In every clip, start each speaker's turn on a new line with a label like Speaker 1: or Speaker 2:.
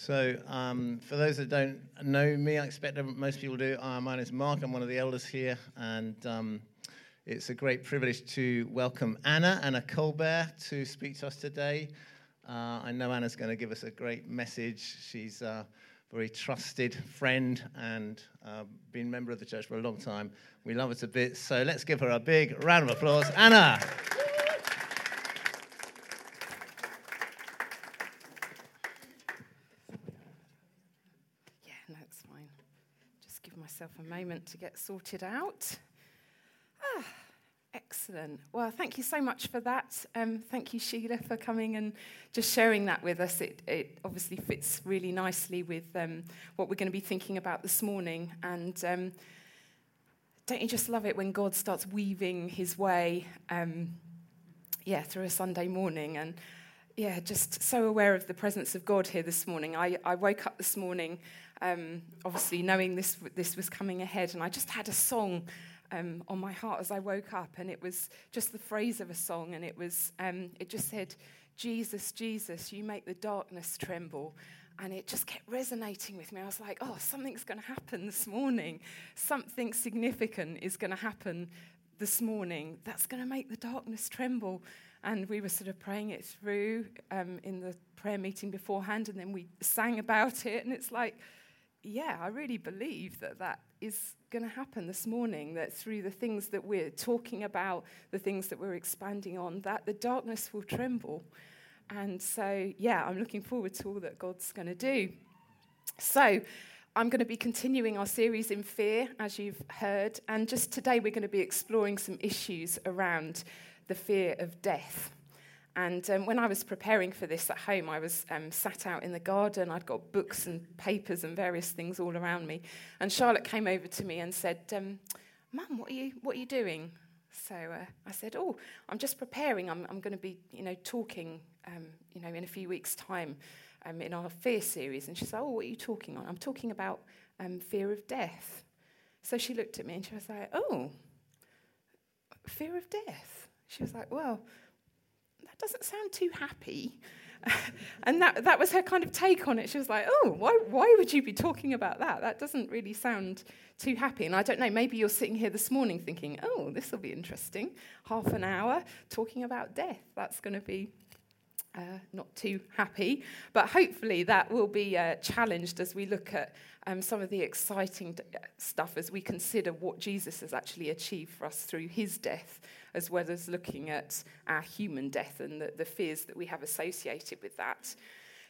Speaker 1: So, um, for those that don't know me, I expect most people do. Uh, my name is Mark. I'm one of the elders here, and um, it's a great privilege to welcome Anna, Anna Colbert, to speak to us today. Uh, I know Anna's going to give us a great message. She's a very trusted friend and uh, been a member of the church for a long time. We love her to bits. So let's give her a big round of applause. Anna.
Speaker 2: Yeah, no, it's fine. Just give myself a moment to get sorted out. Ah, excellent. Well, thank you so much for that. Um, thank you, Sheila, for coming and just sharing that with us. It, it obviously fits really nicely with um, what we're going to be thinking about this morning. And um, don't you just love it when God starts weaving his way, um, yeah, through a Sunday morning? And yeah, just so aware of the presence of God here this morning. I, I woke up this morning, um, obviously knowing this this was coming ahead, and I just had a song um, on my heart as I woke up, and it was just the phrase of a song, and it was um, it just said, "Jesus, Jesus, you make the darkness tremble." And it just kept resonating with me. I was like, oh, something's going to happen this morning. Something significant is going to happen this morning that's going to make the darkness tremble. And we were sort of praying it through um, in the prayer meeting beforehand, and then we sang about it. And it's like, yeah, I really believe that that is going to happen this morning. That through the things that we're talking about, the things that we're expanding on, that the darkness will tremble. And so, yeah, I'm looking forward to all that God's going to do. So, I'm going to be continuing our series in fear, as you've heard. And just today, we're going to be exploring some issues around the fear of death. And um, when I was preparing for this at home, I was um, sat out in the garden. I'd got books and papers and various things all around me. And Charlotte came over to me and said, um, Mum, what are you, what are you doing? So uh, I said, Oh, I'm just preparing. I'm, I'm going to be, you know, talking, um, you know, in a few weeks' time um, in our fear series. And she said, Oh, what are you talking on? I'm talking about um, fear of death. So she looked at me and she was like, Oh, fear of death. She was like, Well, that doesn't sound too happy. and that, that was her kind of take on it. She was like, Oh, why, why would you be talking about that? That doesn't really sound too happy. And I don't know, maybe you're sitting here this morning thinking, Oh, this will be interesting. Half an hour talking about death. That's going to be uh, not too happy, but hopefully that will be uh, challenged as we look at um, some of the exciting d- stuff as we consider what Jesus has actually achieved for us through his death, as well as looking at our human death and the, the fears that we have associated with that.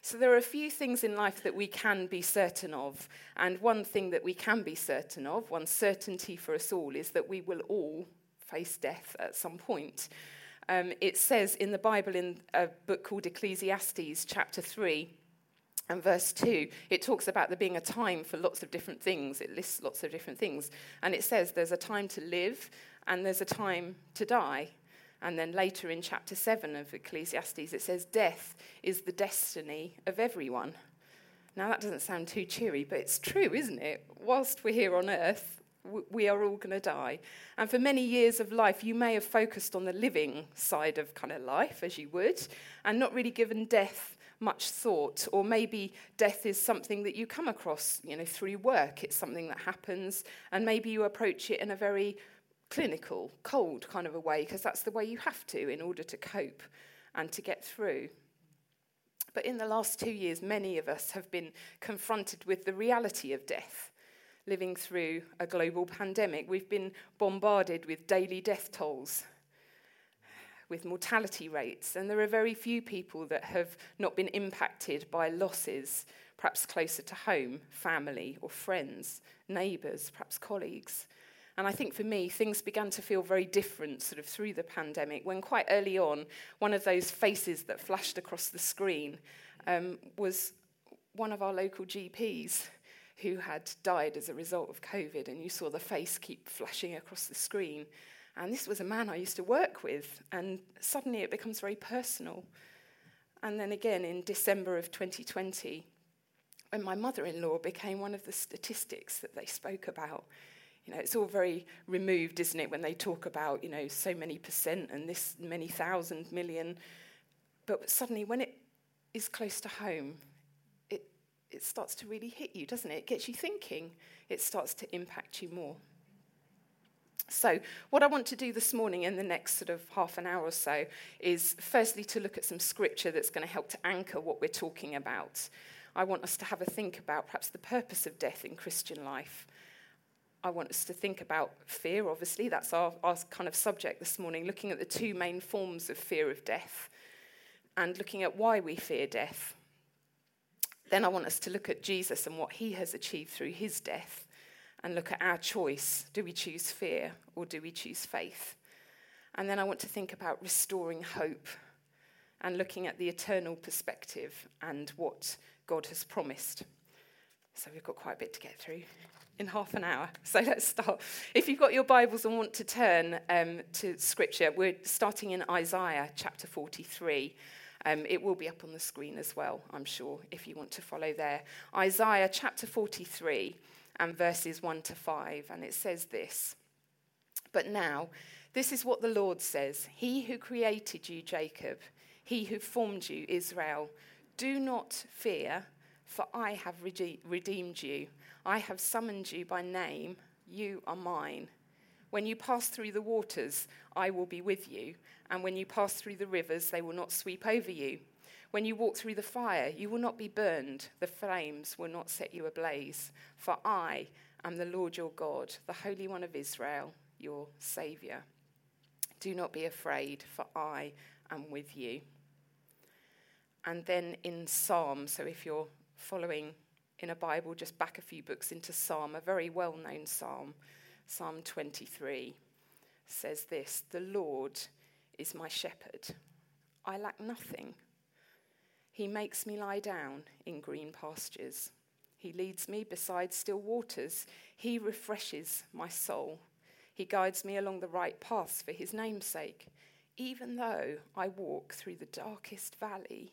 Speaker 2: So, there are a few things in life that we can be certain of. And one thing that we can be certain of, one certainty for us all, is that we will all face death at some point. Um, it says in the Bible, in a book called Ecclesiastes, chapter 3, and verse 2, it talks about there being a time for lots of different things. It lists lots of different things. And it says there's a time to live and there's a time to die. And then later in chapter 7 of Ecclesiastes, it says death is the destiny of everyone. Now, that doesn't sound too cheery, but it's true, isn't it? Whilst we're here on earth, we are all going to die. And for many years of life, you may have focused on the living side of kind of life, as you would, and not really given death much thought. Or maybe death is something that you come across, you know, through work. It's something that happens, and maybe you approach it in a very clinical, cold kind of a way, because that's the way you have to in order to cope and to get through. But in the last two years, many of us have been confronted with the reality of death living through a global pandemic. We've been bombarded with daily death tolls, with mortality rates, and there are very few people that have not been impacted by losses, perhaps closer to home, family or friends, neighbours, perhaps colleagues. And I think for me, things began to feel very different sort of through the pandemic when quite early on, one of those faces that flashed across the screen um, was one of our local GPs who had died as a result of COVID, and you saw the face keep flashing across the screen. And this was a man I used to work with, and suddenly it becomes very personal. And then again in December of 2020, when my mother in law became one of the statistics that they spoke about. You know, it's all very removed, isn't it, when they talk about, you know, so many percent and this many thousand million. But suddenly, when it is close to home, it starts to really hit you, doesn't it? It gets you thinking, it starts to impact you more. So, what I want to do this morning in the next sort of half an hour or so is firstly to look at some scripture that's going to help to anchor what we're talking about. I want us to have a think about perhaps the purpose of death in Christian life. I want us to think about fear, obviously, that's our, our kind of subject this morning, looking at the two main forms of fear of death and looking at why we fear death. Then I want us to look at Jesus and what he has achieved through his death and look at our choice. Do we choose fear or do we choose faith? And then I want to think about restoring hope and looking at the eternal perspective and what God has promised. So we've got quite a bit to get through in half an hour. So let's start. If you've got your Bibles and want to turn um, to Scripture, we're starting in Isaiah chapter 43. Um, it will be up on the screen as well, I'm sure, if you want to follow there. Isaiah chapter 43 and verses 1 to 5. And it says this But now, this is what the Lord says He who created you, Jacob, he who formed you, Israel, do not fear, for I have redeemed you. I have summoned you by name. You are mine. When you pass through the waters, I will be with you. And when you pass through the rivers, they will not sweep over you. When you walk through the fire, you will not be burned, the flames will not set you ablaze. For I am the Lord your God, the Holy One of Israel, your Saviour. Do not be afraid, for I am with you. And then in Psalm, so if you're following in a Bible, just back a few books into Psalm, a very well known Psalm, Psalm 23, says this The Lord is my shepherd. I lack nothing. He makes me lie down in green pastures. He leads me beside still waters. He refreshes my soul. He guides me along the right paths for his name's sake. Even though I walk through the darkest valley,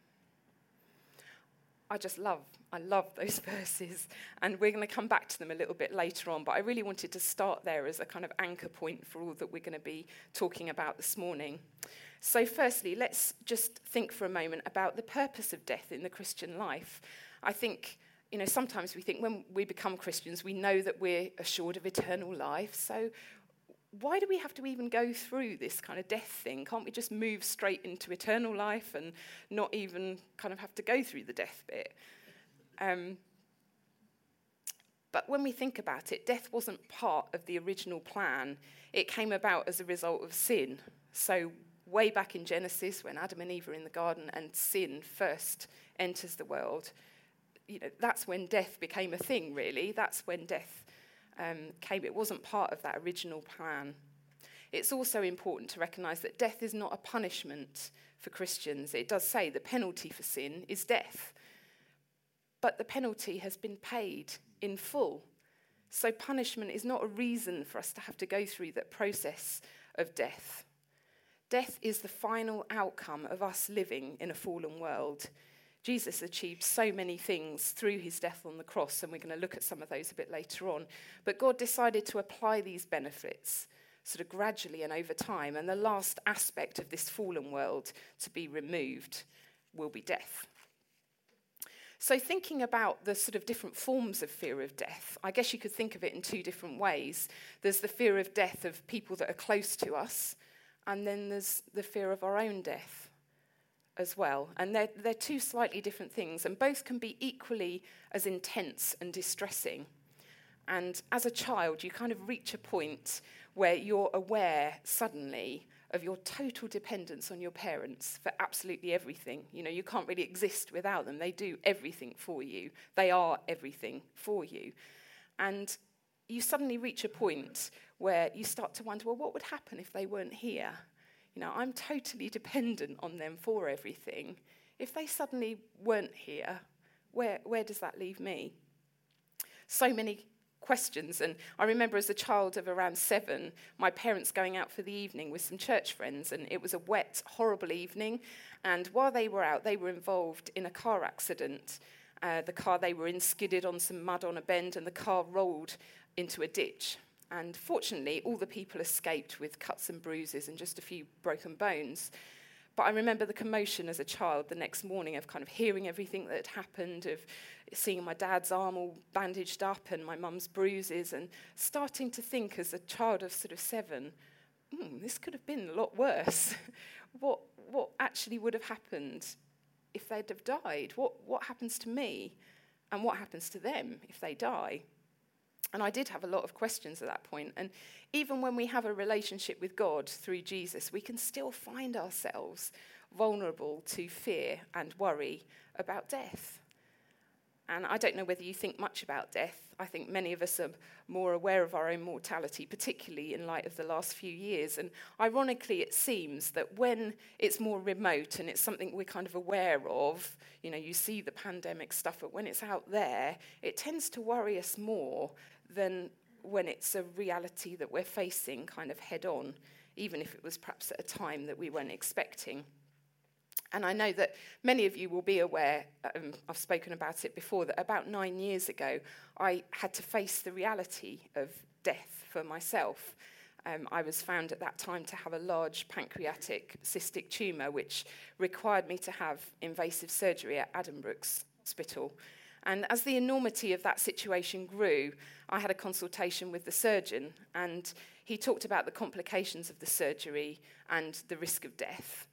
Speaker 2: I just love, I love those verses. And we're going to come back to them a little bit later on. But I really wanted to start there as a kind of anchor point for all that we're going to be talking about this morning. So, firstly, let's just think for a moment about the purpose of death in the Christian life. I think, you know, sometimes we think when we become Christians, we know that we're assured of eternal life. So, why do we have to even go through this kind of death thing? Can't we just move straight into eternal life and not even kind of have to go through the death bit? Um, but when we think about it, death wasn't part of the original plan. It came about as a result of sin. So way back in Genesis, when Adam and Eve are in the garden and sin first enters the world, you know, that's when death became a thing, really. That's when death um, came. It wasn't part of that original plan. It's also important to recognize that death is not a punishment for Christians. It does say the penalty for sin is death, but the penalty has been paid in full. So, punishment is not a reason for us to have to go through that process of death. Death is the final outcome of us living in a fallen world. Jesus achieved so many things through his death on the cross, and we're going to look at some of those a bit later on. But God decided to apply these benefits sort of gradually and over time, and the last aspect of this fallen world to be removed will be death. So, thinking about the sort of different forms of fear of death, I guess you could think of it in two different ways. There's the fear of death of people that are close to us, and then there's the fear of our own death as well. And they're, they're two slightly different things, and both can be equally as intense and distressing. And as a child, you kind of reach a point where you're aware suddenly of your total dependence on your parents for absolutely everything. You know, you can't really exist without them. They do everything for you, they are everything for you. And you suddenly reach a point where you start to wonder, well, what would happen if they weren't here? You know, I'm totally dependent on them for everything. If they suddenly weren't here, where, where does that leave me? So many questions. And I remember as a child of around seven, my parents going out for the evening with some church friends, and it was a wet, horrible evening. And while they were out, they were involved in a car accident. Uh, the car they were in skidded on some mud on a bend, and the car rolled into a ditch. And fortunately, all the people escaped with cuts and bruises and just a few broken bones. But I remember the commotion as a child the next morning of kind of hearing everything that had happened, of seeing my dad's arm all bandaged up and my mum's bruises, and starting to think as a child of sort of seven, mm, this could have been a lot worse. what, what actually would have happened if they'd have died? What, what happens to me? And what happens to them if they die? And I did have a lot of questions at that point. And even when we have a relationship with God through Jesus, we can still find ourselves vulnerable to fear and worry about death. And I don't know whether you think much about death. I think many of us are more aware of our own mortality, particularly in light of the last few years. And ironically, it seems that when it's more remote and it's something we're kind of aware of, you know, you see the pandemic stuff, but when it's out there, it tends to worry us more than when it's a reality that we're facing kind of head on, even if it was perhaps at a time that we weren't expecting. And I know that many of you will be aware, um, I've spoken about it before, that about nine years ago, I had to face the reality of death for myself. Um, I was found at that time to have a large pancreatic cystic tumour, which required me to have invasive surgery at Addenbrooke's Hospital. And as the enormity of that situation grew, I had a consultation with the surgeon, and he talked about the complications of the surgery and the risk of death.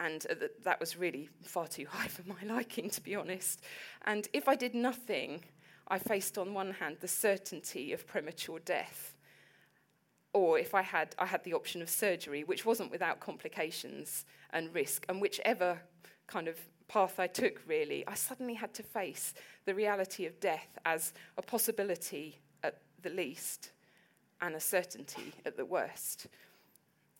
Speaker 2: And uh, that was really far too high for my liking, to be honest. And if I did nothing, I faced on one hand the certainty of premature death. Or if I had, I had the option of surgery, which wasn't without complications and risk. And whichever kind of path I took, really, I suddenly had to face the reality of death as a possibility at the least and a certainty at the worst.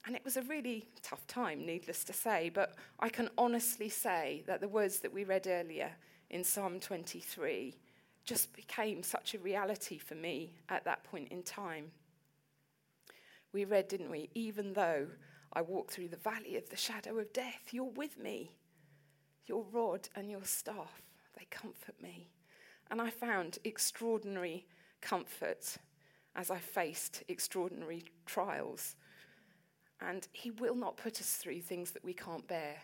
Speaker 2: And it was a really tough time, needless to say, but I can honestly say that the words that we read earlier in Psalm 23 just became such a reality for me at that point in time. We read, didn't we? Even though I walk through the valley of the shadow of death, you're with me. Your rod and your staff, they comfort me. And I found extraordinary comfort as I faced extraordinary trials and He will not put us through things that we can't bear.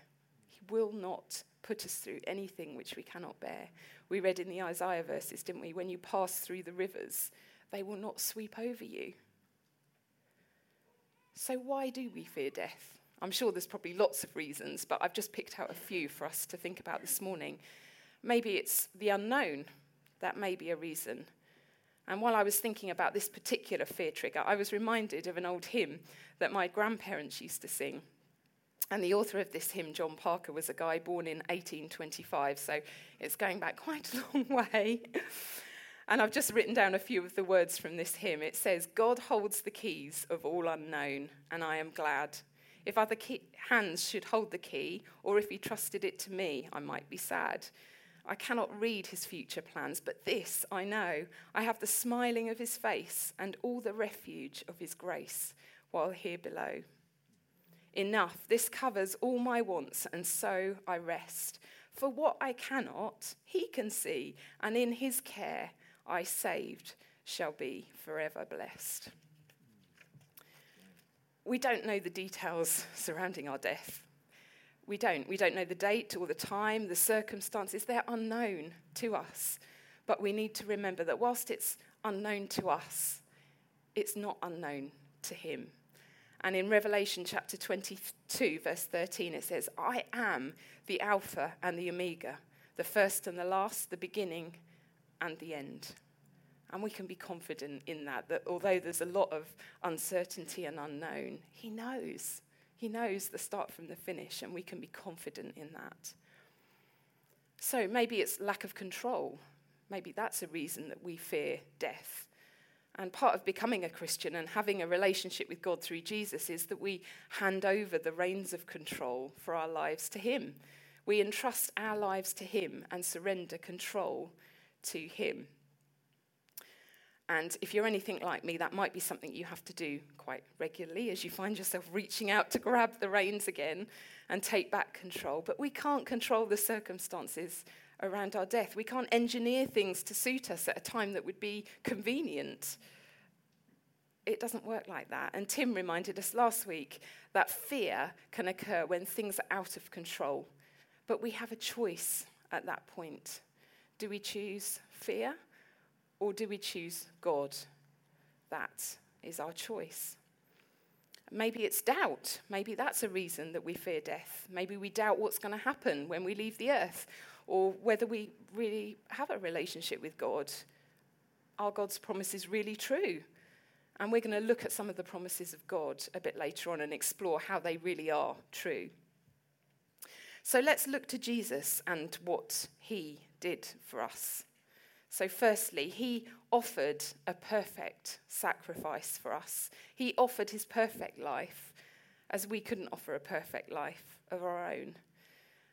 Speaker 2: He will not put us through anything which we cannot bear. We read in the Isaiah verses, didn't we? When you pass through the rivers, they will not sweep over you. So, why do we fear death? I'm sure there's probably lots of reasons, but I've just picked out a few for us to think about this morning. Maybe it's the unknown. That may be a reason. And while I was thinking about this particular fear trigger, I was reminded of an old hymn that my grandparents used to sing. And the author of this hymn, John Parker, was a guy born in 1825, so it's going back quite a long way. and I've just written down a few of the words from this hymn. It says, God holds the keys of all unknown, and I am glad. If other key- hands should hold the key, or if he trusted it to me, I might be sad. I cannot read his future plans, but this I know I have the smiling of his face and all the refuge of his grace while here below. Enough, this covers all my wants, and so I rest. For what I cannot, he can see, and in his care I saved shall be forever blessed. We don't know the details surrounding our death. We don't. We don't know the date or the time, the circumstances. They're unknown to us. But we need to remember that whilst it's unknown to us, it's not unknown to Him. And in Revelation chapter 22, verse 13, it says, I am the Alpha and the Omega, the first and the last, the beginning and the end. And we can be confident in that, that although there's a lot of uncertainty and unknown, He knows. He knows the start from the finish, and we can be confident in that. So maybe it's lack of control. Maybe that's a reason that we fear death. And part of becoming a Christian and having a relationship with God through Jesus is that we hand over the reins of control for our lives to Him. We entrust our lives to Him and surrender control to Him. And if you're anything like me, that might be something you have to do quite regularly as you find yourself reaching out to grab the reins again and take back control. But we can't control the circumstances around our death. We can't engineer things to suit us at a time that would be convenient. It doesn't work like that. And Tim reminded us last week that fear can occur when things are out of control. But we have a choice at that point. Do we choose fear or do we choose God? That is our choice. Maybe it's doubt. Maybe that's a reason that we fear death. Maybe we doubt what's going to happen when we leave the earth or whether we really have a relationship with God. Are God's promises really true? And we're going to look at some of the promises of God a bit later on and explore how they really are true. So let's look to Jesus and what he did for us. So, firstly, he offered a perfect sacrifice for us. He offered his perfect life as we couldn't offer a perfect life of our own.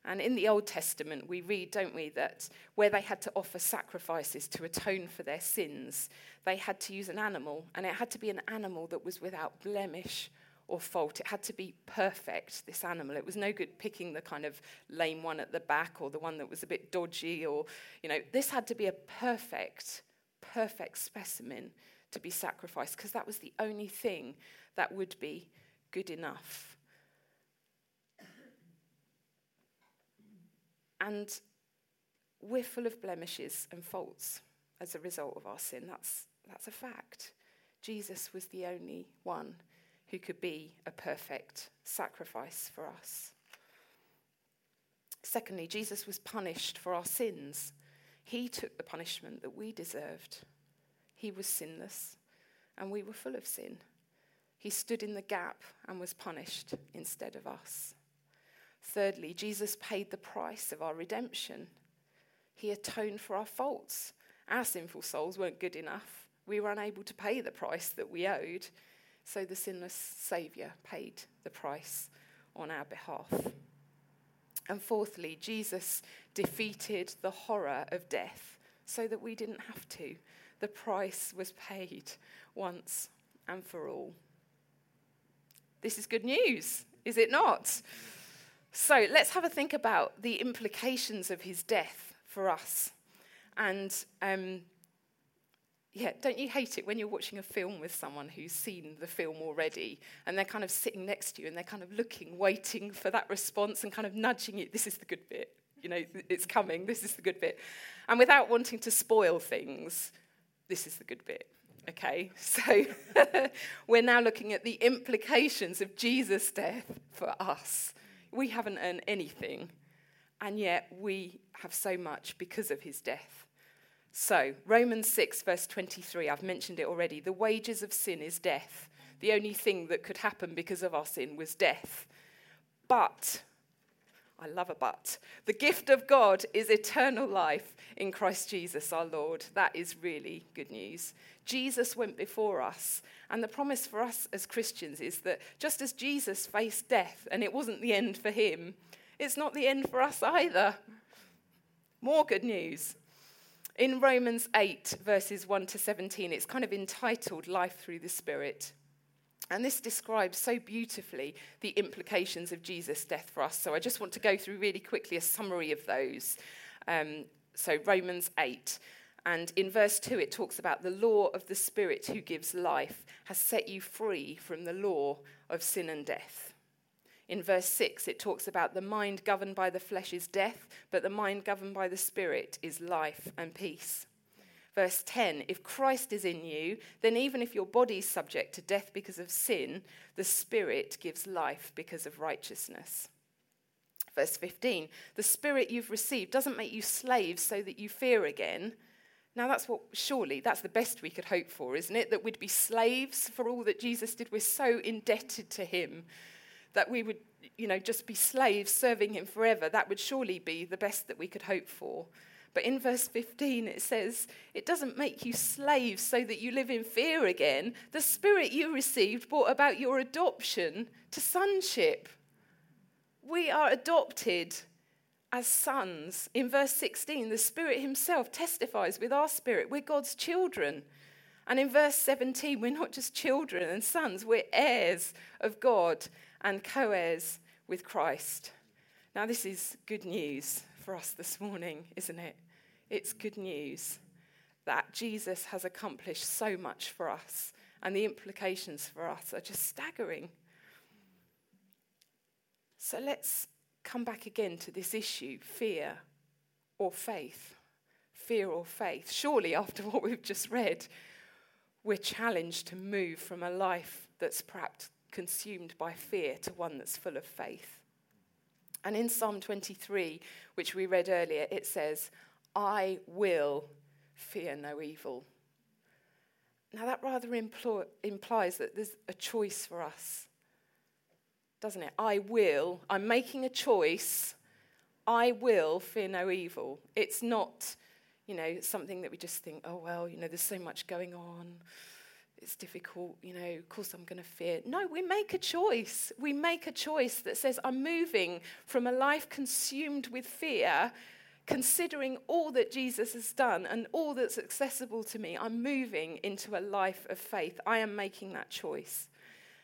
Speaker 2: And in the Old Testament, we read, don't we, that where they had to offer sacrifices to atone for their sins, they had to use an animal, and it had to be an animal that was without blemish or fault. It had to be perfect, this animal. It was no good picking the kind of lame one at the back or the one that was a bit dodgy or, you know, this had to be a perfect, perfect specimen to be sacrificed because that was the only thing that would be good enough. And we're full of blemishes and faults as a result of our sin. That's, that's a fact. Jesus was the only one who could be a perfect sacrifice for us. Secondly, Jesus was punished for our sins. He took the punishment that we deserved. He was sinless, and we were full of sin. He stood in the gap and was punished instead of us. Thirdly, Jesus paid the price of our redemption. He atoned for our faults. Our sinful souls weren't good enough. We were unable to pay the price that we owed. So the sinless Saviour paid the price on our behalf. And fourthly, Jesus defeated the horror of death so that we didn't have to. The price was paid once and for all. This is good news, is it not? So let's have a think about the implications of his death for us. And um, yeah, don't you hate it when you're watching a film with someone who's seen the film already and they're kind of sitting next to you and they're kind of looking, waiting for that response and kind of nudging you, this is the good bit, you know, it's coming, this is the good bit. And without wanting to spoil things, this is the good bit. Okay, so we're now looking at the implications of Jesus' death for us. We haven't earned anything, and yet we have so much because of his death. So, Romans 6, verse 23, I've mentioned it already. The wages of sin is death. The only thing that could happen because of our sin was death. But, I love a but, the gift of God is eternal life in Christ Jesus our Lord. That is really good news. Jesus went before us, and the promise for us as Christians is that just as Jesus faced death and it wasn't the end for him, it's not the end for us either. More good news. In Romans 8, verses 1 to 17, it's kind of entitled Life Through the Spirit. And this describes so beautifully the implications of Jesus' death for us. So I just want to go through really quickly a summary of those. Um, so, Romans 8. And in verse 2, it talks about the law of the Spirit who gives life has set you free from the law of sin and death. In verse 6, it talks about the mind governed by the flesh is death, but the mind governed by the spirit is life and peace. Verse 10 If Christ is in you, then even if your body is subject to death because of sin, the spirit gives life because of righteousness. Verse 15 The spirit you've received doesn't make you slaves so that you fear again. Now, that's what, surely, that's the best we could hope for, isn't it? That we'd be slaves for all that Jesus did. We're so indebted to him that we would, you know, just be slaves serving him forever, that would surely be the best that we could hope for. But in verse 15, it says, It doesn't make you slaves so that you live in fear again. The spirit you received brought about your adoption to sonship. We are adopted as sons. In verse 16, the Spirit Himself testifies with our spirit, we're God's children. And in verse 17, we're not just children and sons, we're heirs of God and co heirs with Christ. Now, this is good news for us this morning, isn't it? It's good news that Jesus has accomplished so much for us, and the implications for us are just staggering. So let's come back again to this issue fear or faith. Fear or faith. Surely, after what we've just read, we're challenged to move from a life that's perhaps consumed by fear to one that's full of faith. And in Psalm 23, which we read earlier, it says, I will fear no evil. Now, that rather impl- implies that there's a choice for us, doesn't it? I will, I'm making a choice. I will fear no evil. It's not you know, something that we just think, oh, well, you know, there's so much going on. It's difficult, you know, of course I'm going to fear. No, we make a choice. We make a choice that says, I'm moving from a life consumed with fear, considering all that Jesus has done and all that's accessible to me. I'm moving into a life of faith. I am making that choice.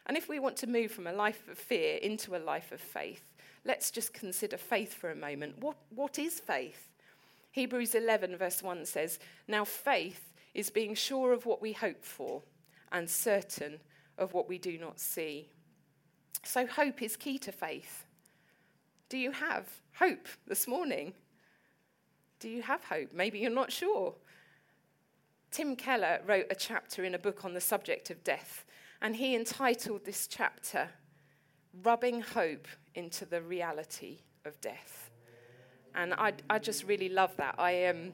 Speaker 2: And if we want to move from a life of fear into a life of faith, let's just consider faith for a moment. What, what is faith? Hebrews 11, verse 1 says, Now faith is being sure of what we hope for and certain of what we do not see. So hope is key to faith. Do you have hope this morning? Do you have hope? Maybe you're not sure. Tim Keller wrote a chapter in a book on the subject of death, and he entitled this chapter, Rubbing Hope into the Reality of Death. And I, I just really love that. I, um,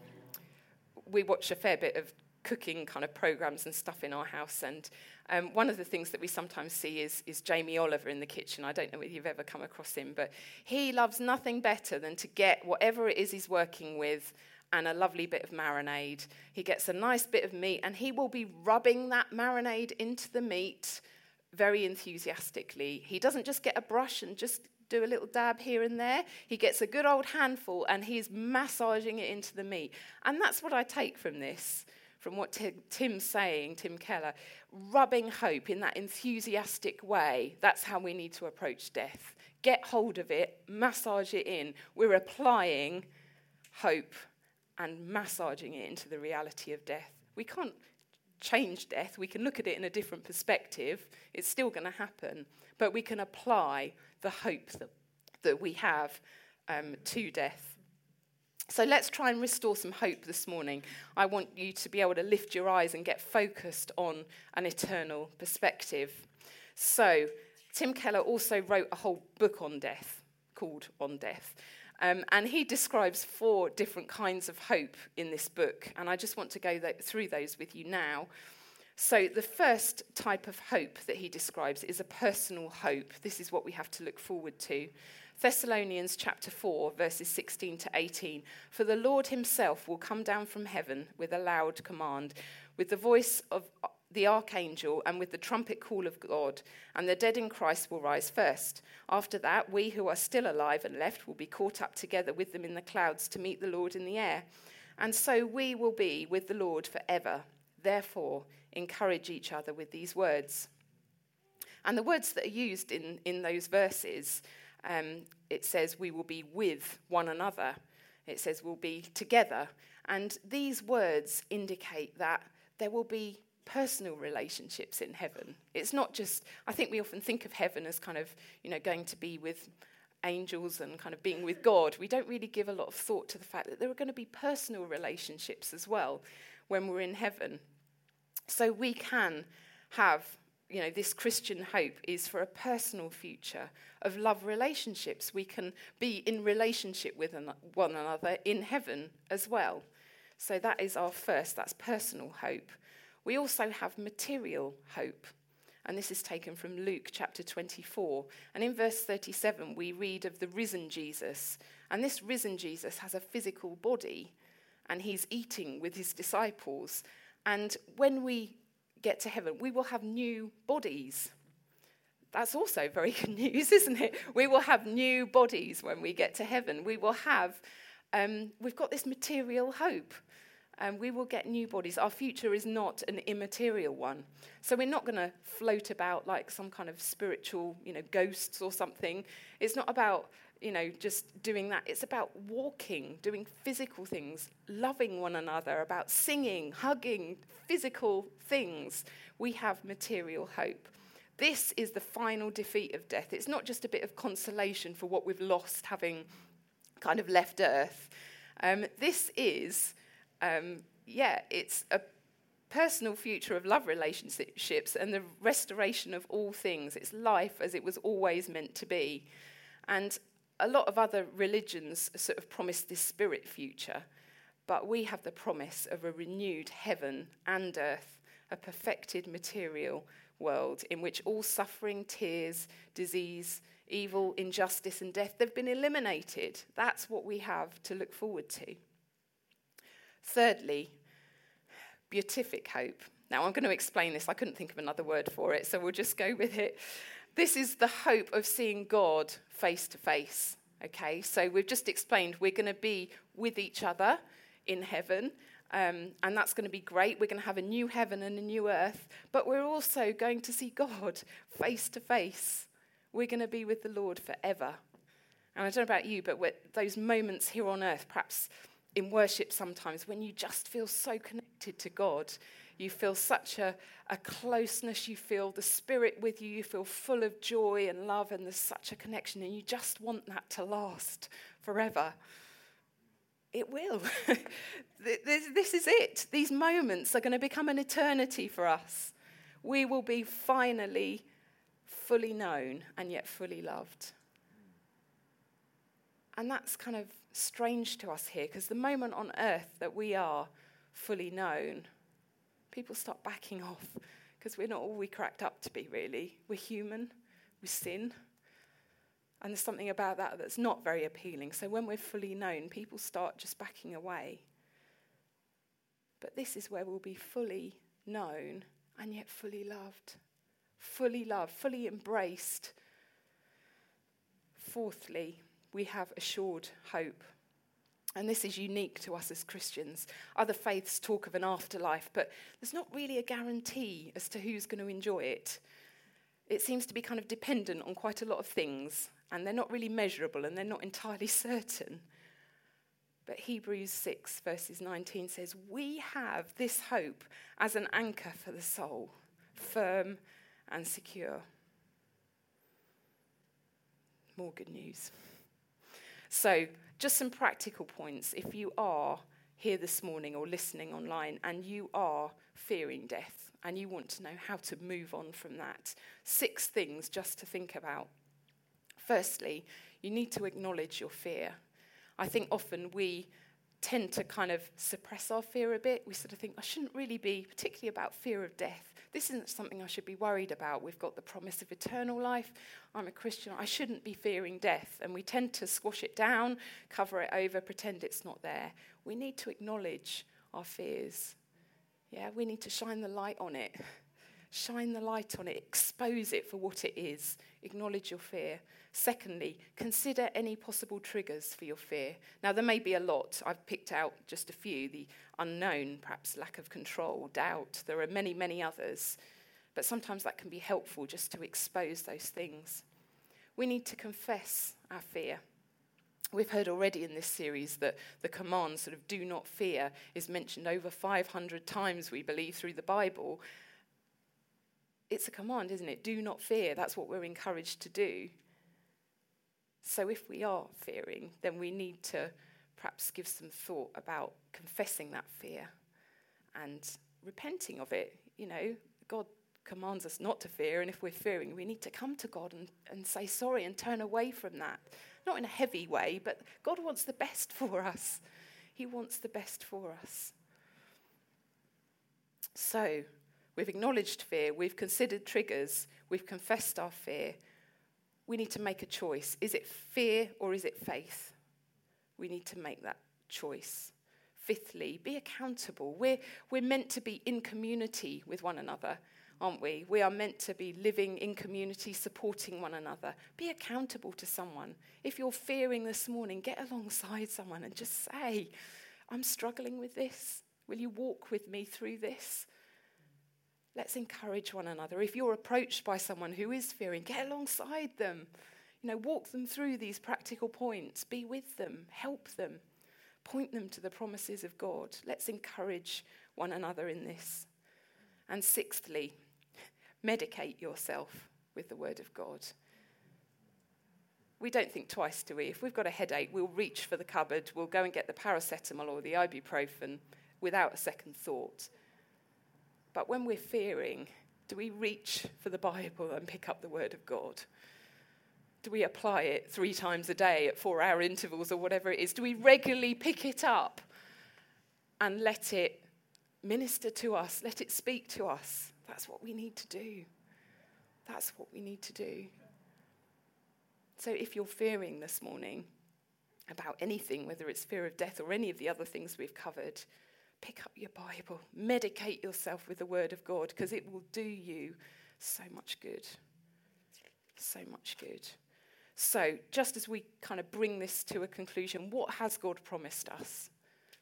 Speaker 2: we watch a fair bit of cooking kind of programs and stuff in our house. And um, one of the things that we sometimes see is, is Jamie Oliver in the kitchen. I don't know whether you've ever come across him, but he loves nothing better than to get whatever it is he's working with and a lovely bit of marinade. He gets a nice bit of meat and he will be rubbing that marinade into the meat very enthusiastically. He doesn't just get a brush and just do a little dab here and there. He gets a good old handful and he's massaging it into the meat. And that's what I take from this, from what Tim's saying, Tim Keller. Rubbing hope in that enthusiastic way. That's how we need to approach death. Get hold of it, massage it in. We're applying hope and massaging it into the reality of death. We can't change death. We can look at it in a different perspective. It's still going to happen. But we can apply the hope that, that we have um, to death. So let's try and restore some hope this morning. I want you to be able to lift your eyes and get focused on an eternal perspective. So, Tim Keller also wrote a whole book on death called On Death. Um, and he describes four different kinds of hope in this book. And I just want to go th- through those with you now. So, the first type of hope that he describes is a personal hope. This is what we have to look forward to. Thessalonians chapter 4, verses 16 to 18. For the Lord himself will come down from heaven with a loud command, with the voice of the archangel, and with the trumpet call of God, and the dead in Christ will rise first. After that, we who are still alive and left will be caught up together with them in the clouds to meet the Lord in the air. And so we will be with the Lord forever. Therefore, encourage each other with these words. And the words that are used in, in those verses, um, it says, we will be with one another. It says, we'll be together. And these words indicate that there will be personal relationships in heaven. It's not just, I think we often think of heaven as kind of, you know, going to be with angels and kind of being with God. We don't really give a lot of thought to the fact that there are going to be personal relationships as well when we're in heaven. So we can have, you know, this Christian hope is for a personal future of love relationships. We can be in relationship with one another in heaven as well. So that is our first, that's personal hope. We also have material hope. And this is taken from Luke chapter 24. And in verse 37, we read of the risen Jesus. And this risen Jesus has a physical body, and he's eating with his disciples. And when we get to heaven, we will have new bodies. That's also very good news, isn't it? We will have new bodies when we get to heaven. We will have, um, we've got this material hope. and we will get new bodies. Our future is not an immaterial one. So we're not going to float about like some kind of spiritual, you know, ghosts or something. It's not about, you know, just doing that. It's about walking, doing physical things, loving one another, about singing, hugging, physical things. We have material hope. This is the final defeat of death. It's not just a bit of consolation for what we've lost having kind of left earth. Um, this is um, yeah, it's a personal future of love relationships and the restoration of all things. It's life as it was always meant to be. And a lot of other religions sort of promise this spirit future, but we have the promise of a renewed heaven and earth, a perfected material world in which all suffering, tears, disease, evil, injustice, and death they've been eliminated. That's what we have to look forward to. Thirdly, beatific hope. Now, I'm going to explain this. I couldn't think of another word for it, so we'll just go with it. This is the hope of seeing God face to face. Okay, so we've just explained we're going to be with each other in heaven, um, and that's going to be great. We're going to have a new heaven and a new earth, but we're also going to see God face to face. We're going to be with the Lord forever. And I don't know about you, but those moments here on earth, perhaps in worship sometimes when you just feel so connected to God. You feel such a, a closeness, you feel the Spirit with you, you feel full of joy and love, and there's such a connection, and you just want that to last forever. It will. this, this is it. These moments are going to become an eternity for us. We will be finally fully known and yet fully loved. And that's kind of strange to us here because the moment on earth that we are fully known, people start backing off because we're not all we cracked up to be, really. We're human, we sin. And there's something about that that's not very appealing. So when we're fully known, people start just backing away. But this is where we'll be fully known and yet fully loved. Fully loved, fully embraced. Fourthly, we have assured hope. And this is unique to us as Christians. Other faiths talk of an afterlife, but there's not really a guarantee as to who's going to enjoy it. It seems to be kind of dependent on quite a lot of things, and they're not really measurable and they're not entirely certain. But Hebrews 6, verses 19 says, We have this hope as an anchor for the soul, firm and secure. More good news. So, just some practical points. If you are here this morning or listening online and you are fearing death and you want to know how to move on from that, six things just to think about. Firstly, you need to acknowledge your fear. I think often we tend to kind of suppress our fear a bit. We sort of think, I shouldn't really be, particularly about fear of death. This isn't something I should be worried about. We've got the promise of eternal life. I'm a Christian. I shouldn't be fearing death. And we tend to squash it down, cover it over, pretend it's not there. We need to acknowledge our fears. Yeah, we need to shine the light on it. Shine the light on it, expose it for what it is, acknowledge your fear. Secondly, consider any possible triggers for your fear. Now, there may be a lot. I've picked out just a few the unknown, perhaps lack of control, doubt. There are many, many others. But sometimes that can be helpful just to expose those things. We need to confess our fear. We've heard already in this series that the command, sort of, do not fear, is mentioned over 500 times, we believe, through the Bible. It's a command, isn't it? Do not fear. That's what we're encouraged to do. So if we are fearing, then we need to perhaps give some thought about confessing that fear and repenting of it. You know, God commands us not to fear, and if we're fearing, we need to come to God and, and say sorry and turn away from that. Not in a heavy way, but God wants the best for us. He wants the best for us. So, we've acknowledged fear, we've considered triggers, we've confessed our fear, we need to make a choice. Is it fear or is it faith? We need to make that choice. Fifthly, be accountable. We're, we're meant to be in community with one another, aren't we? We are meant to be living in community, supporting one another. Be accountable to someone. If you're fearing this morning, get alongside someone and just say, I'm struggling with this. Will you walk with me through this? Let's encourage one another. If you're approached by someone who is fearing, get alongside them. You know, walk them through these practical points. Be with them. Help them. Point them to the promises of God. Let's encourage one another in this. And sixthly, medicate yourself with the Word of God. We don't think twice, do we? If we've got a headache, we'll reach for the cupboard, we'll go and get the paracetamol or the ibuprofen without a second thought. But when we're fearing, do we reach for the Bible and pick up the Word of God? Do we apply it three times a day at four hour intervals or whatever it is? Do we regularly pick it up and let it minister to us? Let it speak to us? That's what we need to do. That's what we need to do. So if you're fearing this morning about anything, whether it's fear of death or any of the other things we've covered, pick up your Bible, medicate yourself with the Word of God, because it will do you so much good. So much good. So, just as we kind of bring this to a conclusion, what has God promised us?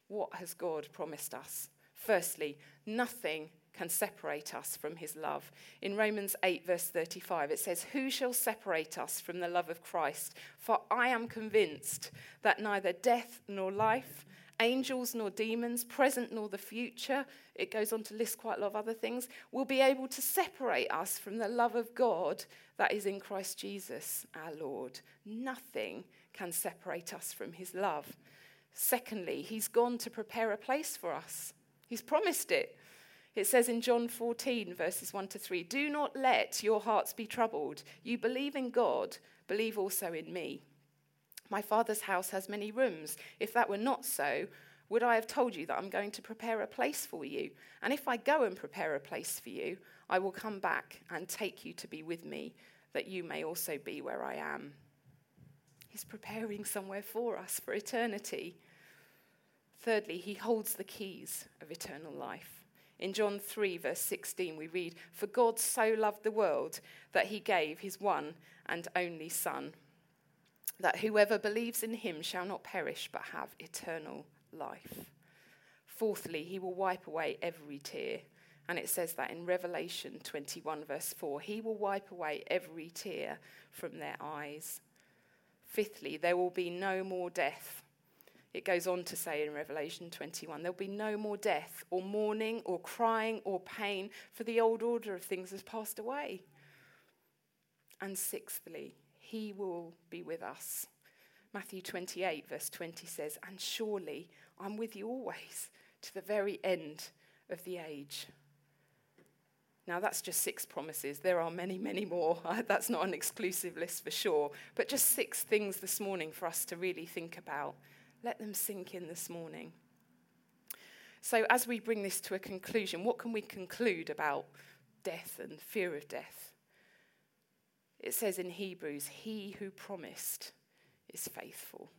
Speaker 2: What has God promised us? Firstly, nothing can separate us from his love. In Romans 8, verse 35, it says, Who shall separate us from the love of Christ? For I am convinced that neither death nor life, angels nor demons, present nor the future, it goes on to list quite a lot of other things, will be able to separate us from the love of God that is in Christ Jesus our Lord. Nothing can separate us from his love. Secondly, he's gone to prepare a place for us, he's promised it. It says in John 14, verses 1 to 3 Do not let your hearts be troubled. You believe in God, believe also in me. My Father's house has many rooms. If that were not so, would I have told you that I'm going to prepare a place for you? And if I go and prepare a place for you, I will come back and take you to be with me, that you may also be where I am. He's preparing somewhere for us for eternity. Thirdly, he holds the keys of eternal life. In John 3, verse 16, we read, For God so loved the world that he gave his one and only Son that whoever believes in him shall not perish but have eternal life. Fourthly, he will wipe away every tear. And it says that in Revelation 21, verse 4 He will wipe away every tear from their eyes. Fifthly, there will be no more death. It goes on to say in Revelation 21 there'll be no more death, or mourning, or crying, or pain, for the old order of things has passed away. And sixthly, he will be with us. Matthew 28, verse 20 says, And surely I'm with you always to the very end of the age. Now, that's just six promises. There are many, many more. That's not an exclusive list for sure. But just six things this morning for us to really think about. Let them sink in this morning. So, as we bring this to a conclusion, what can we conclude about death and fear of death? It says in Hebrews, He who promised is faithful.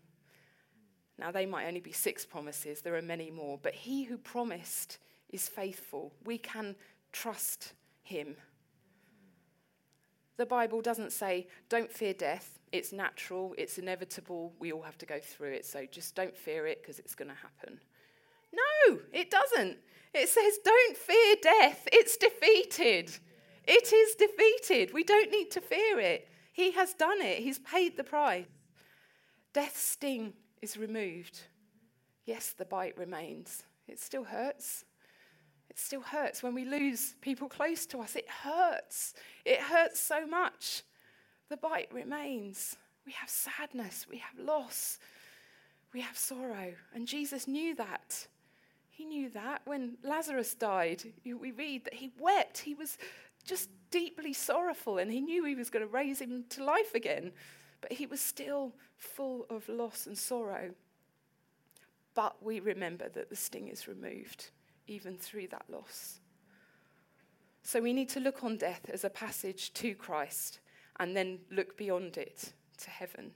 Speaker 2: Now, they might only be six promises, there are many more, but He who promised is faithful. We can trust Him. The Bible doesn't say, don't fear death. It's natural, it's inevitable, we all have to go through it, so just don't fear it because it's going to happen. No, it doesn't. It says, don't fear death, it's defeated. It is defeated. We don't need to fear it. He has done it, He's paid the price. Death's sting is removed. Yes, the bite remains. It still hurts. It still hurts when we lose people close to us. It hurts. It hurts so much. The bite remains. We have sadness. We have loss. We have sorrow. And Jesus knew that. He knew that when Lazarus died. We read that he wept. He was just deeply sorrowful, and he knew he was going to raise him to life again. But he was still full of loss and sorrow. But we remember that the sting is removed, even through that loss. So we need to look on death as a passage to Christ and then look beyond it to heaven.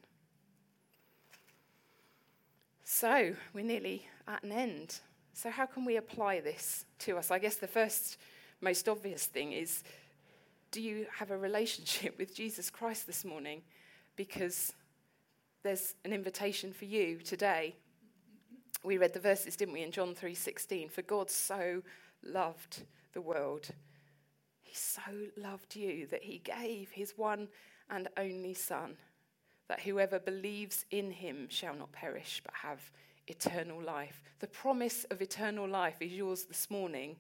Speaker 2: So we're nearly at an end. So, how can we apply this to us? I guess the first most obvious thing is do you have a relationship with Jesus Christ this morning? Because there's an invitation for you today. we read the verses, didn't we, in John 3:16? For God so loved the world. He so loved you that he gave his one and only son that whoever believes in him shall not perish but have eternal life. The promise of eternal life is yours this morning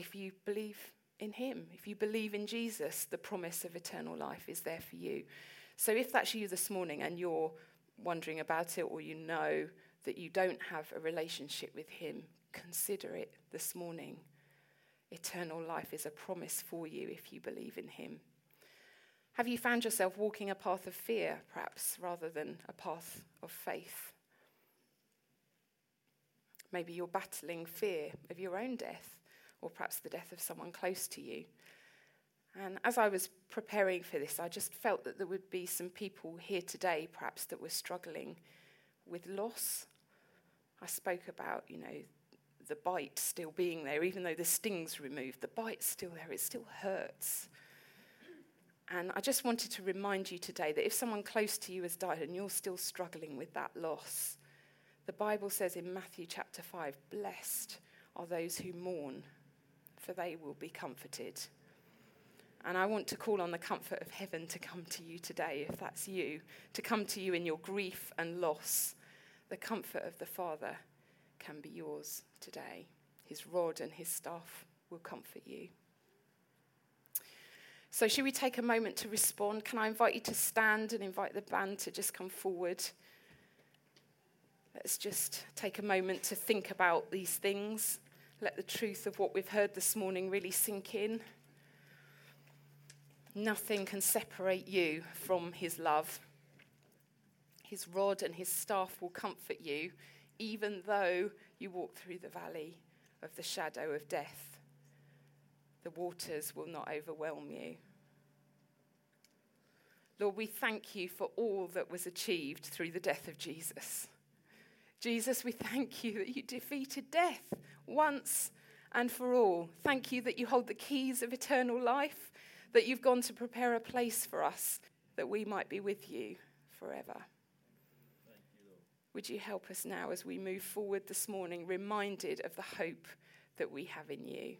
Speaker 2: if you believe in him. If you believe in Jesus, the promise of eternal life is there for you. So if that's you this morning and you're wondering about it or you know that you don't have a relationship with him, consider it this morning. Eternal life is a promise for you if you believe in him. Have you found yourself walking a path of fear, perhaps, rather than a path of faith? Maybe you're battling fear of your own death, or perhaps the death of someone close to you. And as I was preparing for this, I just felt that there would be some people here today, perhaps, that were struggling with loss. I spoke about, you know, the bite still being there, even though the sting's removed, the bite's still there, it still hurts. And I just wanted to remind you today that if someone close to you has died and you're still struggling with that loss, the Bible says in Matthew chapter 5 Blessed are those who mourn, for they will be comforted. And I want to call on the comfort of heaven to come to you today, if that's you, to come to you in your grief and loss. The comfort of the Father can be yours today. His rod and his staff will comfort you. So, should we take a moment to respond? Can I invite you to stand and invite the band to just come forward? Let's just take a moment to think about these things. Let the truth of what we've heard this morning really sink in. Nothing can separate you from his love. His rod and his staff will comfort you, even though you walk through the valley of the shadow of death the waters will not overwhelm you. Lord, we thank you for all that was achieved through the death of Jesus. Jesus, we thank you that you defeated death once and for all. Thank you that you hold the keys of eternal life, that you've gone to prepare a place for us, that we might be with you forever. Would you help us now as we move forward this morning, reminded of the hope that we have in you?